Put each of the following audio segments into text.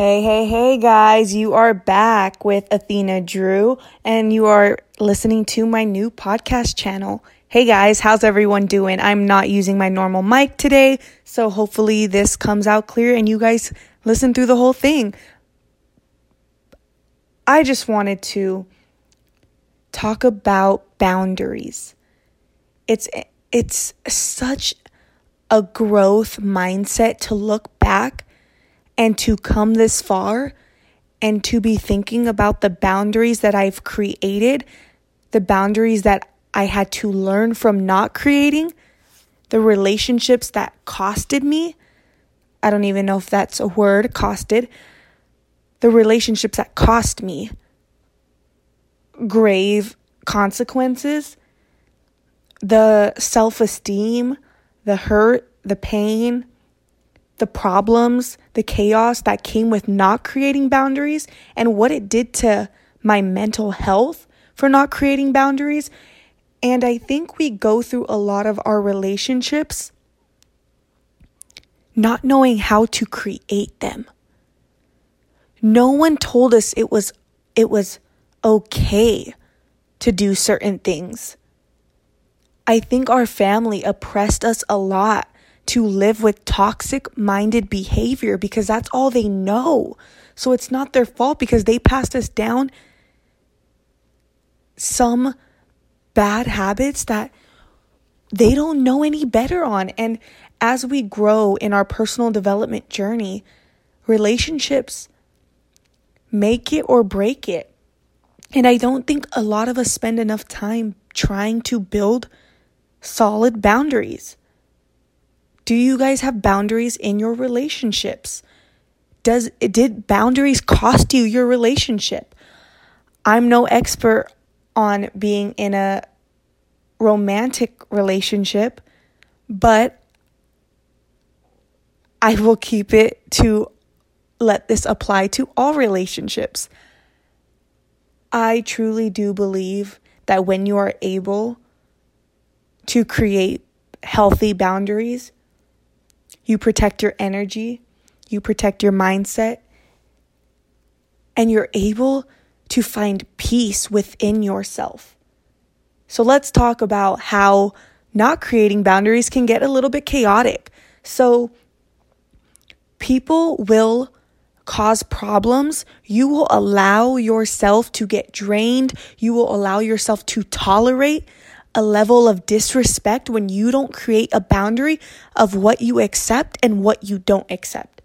Hey, hey, hey, guys, you are back with Athena Drew, and you are listening to my new podcast channel. Hey, guys, how's everyone doing? I'm not using my normal mic today, so hopefully this comes out clear and you guys listen through the whole thing. I just wanted to talk about boundaries. It's it's such a growth mindset to look back and to come this far and to be thinking about the boundaries that I've created, the boundaries that I had to learn from not creating, the relationships that costed me. I don't even know if that's a word, costed. The relationships that cost me grave consequences, the self esteem, the hurt, the pain, the problems, the chaos that came with not creating boundaries and what it did to my mental health for not creating boundaries. And I think we go through a lot of our relationships not knowing how to create them. No one told us it was it was okay to do certain things. I think our family oppressed us a lot to live with toxic minded behavior because that's all they know. So it's not their fault because they passed us down some bad habits that they don't know any better on. And as we grow in our personal development journey, relationships make it or break it. And I don't think a lot of us spend enough time trying to build solid boundaries. Do you guys have boundaries in your relationships? Does did boundaries cost you your relationship? I'm no expert on being in a romantic relationship, but I will keep it to let this apply to all relationships. I truly do believe that when you are able to create healthy boundaries, you protect your energy, you protect your mindset, and you're able to find peace within yourself. So let's talk about how not creating boundaries can get a little bit chaotic. So people will cause problems, you will allow yourself to get drained, you will allow yourself to tolerate a level of disrespect when you don't create a boundary of what you accept and what you don't accept.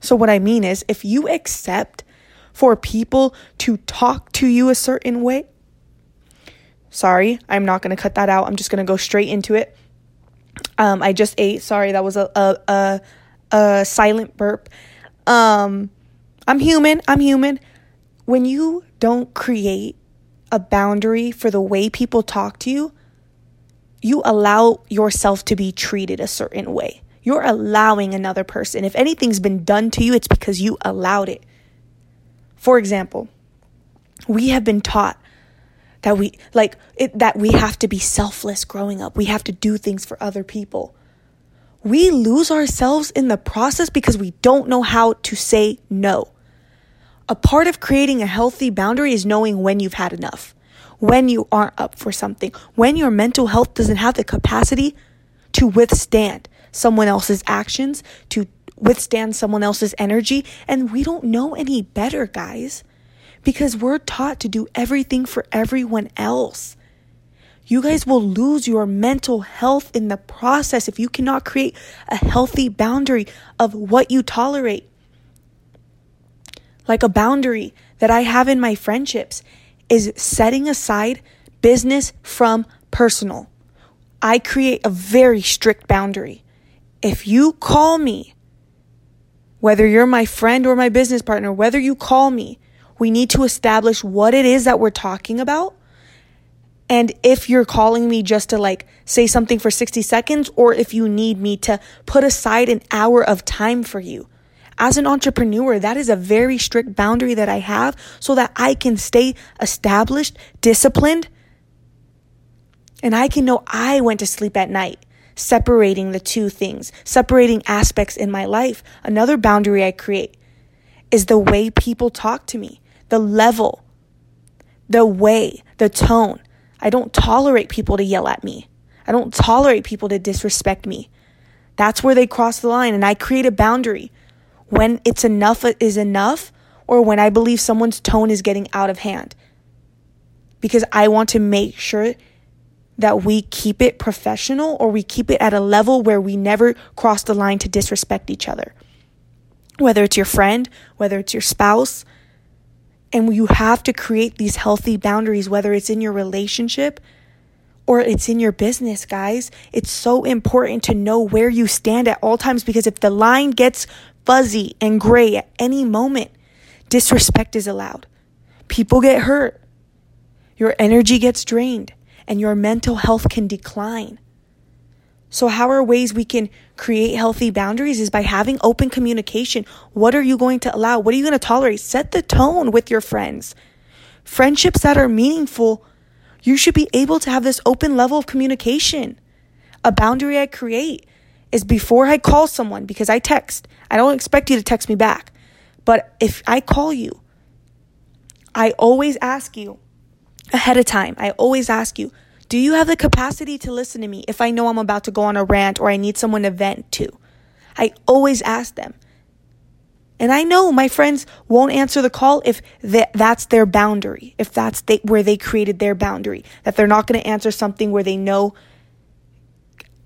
So, what I mean is, if you accept for people to talk to you a certain way, sorry, I'm not going to cut that out. I'm just going to go straight into it. Um, I just ate. Sorry, that was a, a, a, a silent burp. Um, I'm human. I'm human. When you don't create a boundary for the way people talk to you, you allow yourself to be treated a certain way. You're allowing another person. If anything's been done to you, it's because you allowed it. For example, we have been taught that we like it, that we have to be selfless growing up. We have to do things for other people. We lose ourselves in the process because we don't know how to say no. A part of creating a healthy boundary is knowing when you've had enough, when you aren't up for something, when your mental health doesn't have the capacity to withstand someone else's actions, to withstand someone else's energy. And we don't know any better, guys, because we're taught to do everything for everyone else. You guys will lose your mental health in the process if you cannot create a healthy boundary of what you tolerate like a boundary that I have in my friendships, is setting aside business from personal. I create a very strict boundary. If you call me, whether you're my friend or my business partner, whether you call me, we need to establish what it is that we're talking about. And if you're calling me just to like say something for 60 seconds, or if you need me to put aside an hour of time for you, as an entrepreneur, that is a very strict boundary that I have so that I can stay established, disciplined, and I can know I went to sleep at night, separating the two things, separating aspects in my life. Another boundary I create is the way people talk to me, the level, the way, the tone. I don't tolerate people to yell at me. I don't tolerate people to disrespect me. That's where they cross the line. And I create a boundary when it's enough is enough or when I believe someone's tone is getting out of hand. Because I want to make sure that we keep it professional or we keep it at a level where we never cross the line to disrespect each other. Whether it's your friend, whether it's your spouse. And you have to create these healthy boundaries, whether it's in your relationship or it's in your business, guys. It's so important to know where you stand at all times because if the line gets fuzzy and gray at any moment, disrespect is allowed. People get hurt. Your energy gets drained and your mental health can decline. So, how are ways we can create healthy boundaries is by having open communication. What are you going to allow? What are you going to tolerate? Set the tone with your friends. Friendships that are meaningful you should be able to have this open level of communication. A boundary I create is before I call someone because I text. I don't expect you to text me back. But if I call you, I always ask you ahead of time. I always ask you, do you have the capacity to listen to me if I know I'm about to go on a rant or I need someone to vent to? I always ask them. And I know my friends won't answer the call if that's their boundary, if that's where they created their boundary, that they're not going to answer something where they know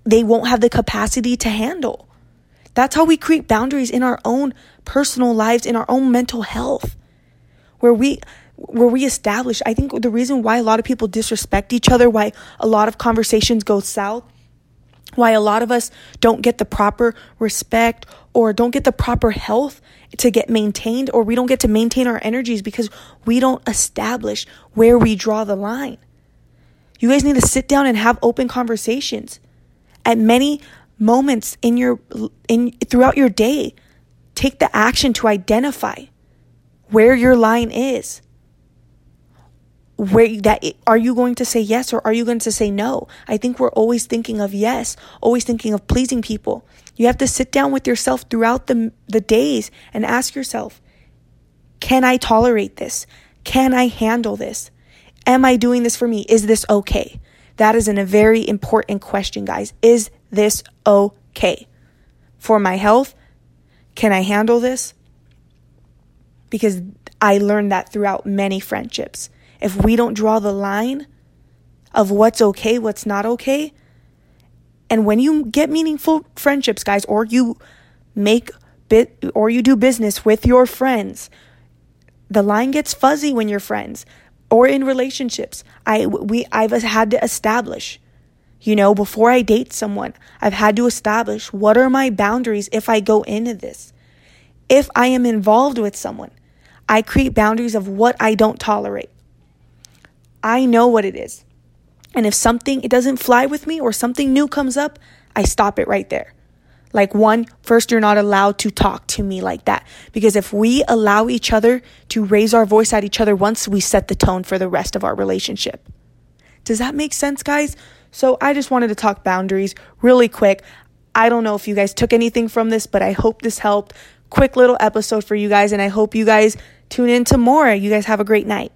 they won't have the capacity to handle. That's how we create boundaries in our own personal lives, in our own mental health, where we where we establish. I think the reason why a lot of people disrespect each other, why a lot of conversations go south, why a lot of us don't get the proper respect or don't get the proper health to get maintained or we don't get to maintain our energies because we don't establish where we draw the line. You guys need to sit down and have open conversations. At many moments in your in throughout your day, take the action to identify where your line is. Where that are you going to say yes or are you going to say no? I think we're always thinking of yes always thinking of pleasing people. You have to sit down with yourself throughout the the days and ask yourself can i tolerate this? Can i handle this? Am i doing this for me? Is this okay that is in a very important question guys. Is this okay? For my health can i handle this? Because i learned that throughout many friendships. If we don't draw the line of what's okay, what's not okay, and when you get meaningful friendships, guys, or you make bit or you do business with your friends, the line gets fuzzy when you're friends or in relationships. I we I've had to establish you know, before I date someone, I've had to establish what are my boundaries if I go into this. If I am involved with someone, I create boundaries of what I don't tolerate. I know what it is. And if something it doesn't fly with me or something new comes up, I stop it right there. Like one, first you're not allowed to talk to me like that because if we allow each other to raise our voice at each other once, we set the tone for the rest of our relationship. Does that make sense, guys? So I just wanted to talk boundaries really quick. I don't know if you guys took anything from this, but I hope this helped. Quick little episode for you guys, and I hope you guys tune in to more. You guys have a great night.